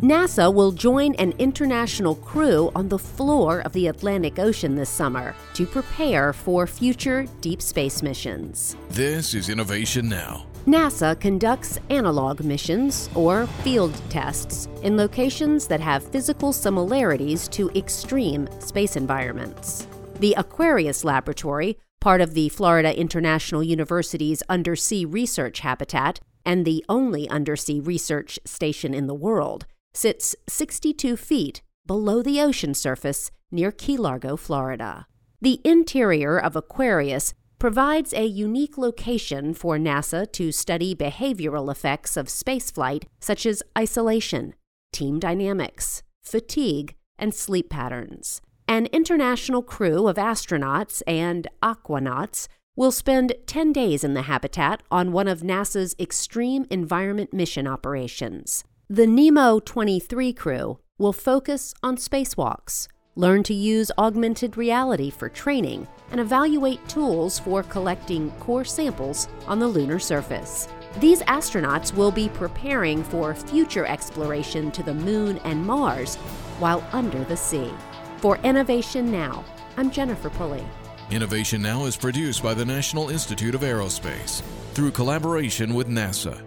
NASA will join an international crew on the floor of the Atlantic Ocean this summer to prepare for future deep space missions. This is Innovation Now. NASA conducts analog missions, or field tests, in locations that have physical similarities to extreme space environments. The Aquarius Laboratory, part of the Florida International University's undersea research habitat and the only undersea research station in the world, sits 62 feet below the ocean surface near Key Largo, Florida. The interior of Aquarius provides a unique location for NASA to study behavioral effects of spaceflight, such as isolation, team dynamics, fatigue, and sleep patterns. An international crew of astronauts and aquanauts will spend 10 days in the habitat on one of NASA's extreme environment mission operations. The NEEMO 23 crew will focus on spacewalks, learn to use augmented reality for training, and evaluate tools for collecting core samples on the lunar surface. These astronauts will be preparing for future exploration to the moon and Mars while under the sea. For Innovation Now, I'm Jennifer Pulley. Innovation Now is produced by the National Institute of Aerospace through collaboration with NASA.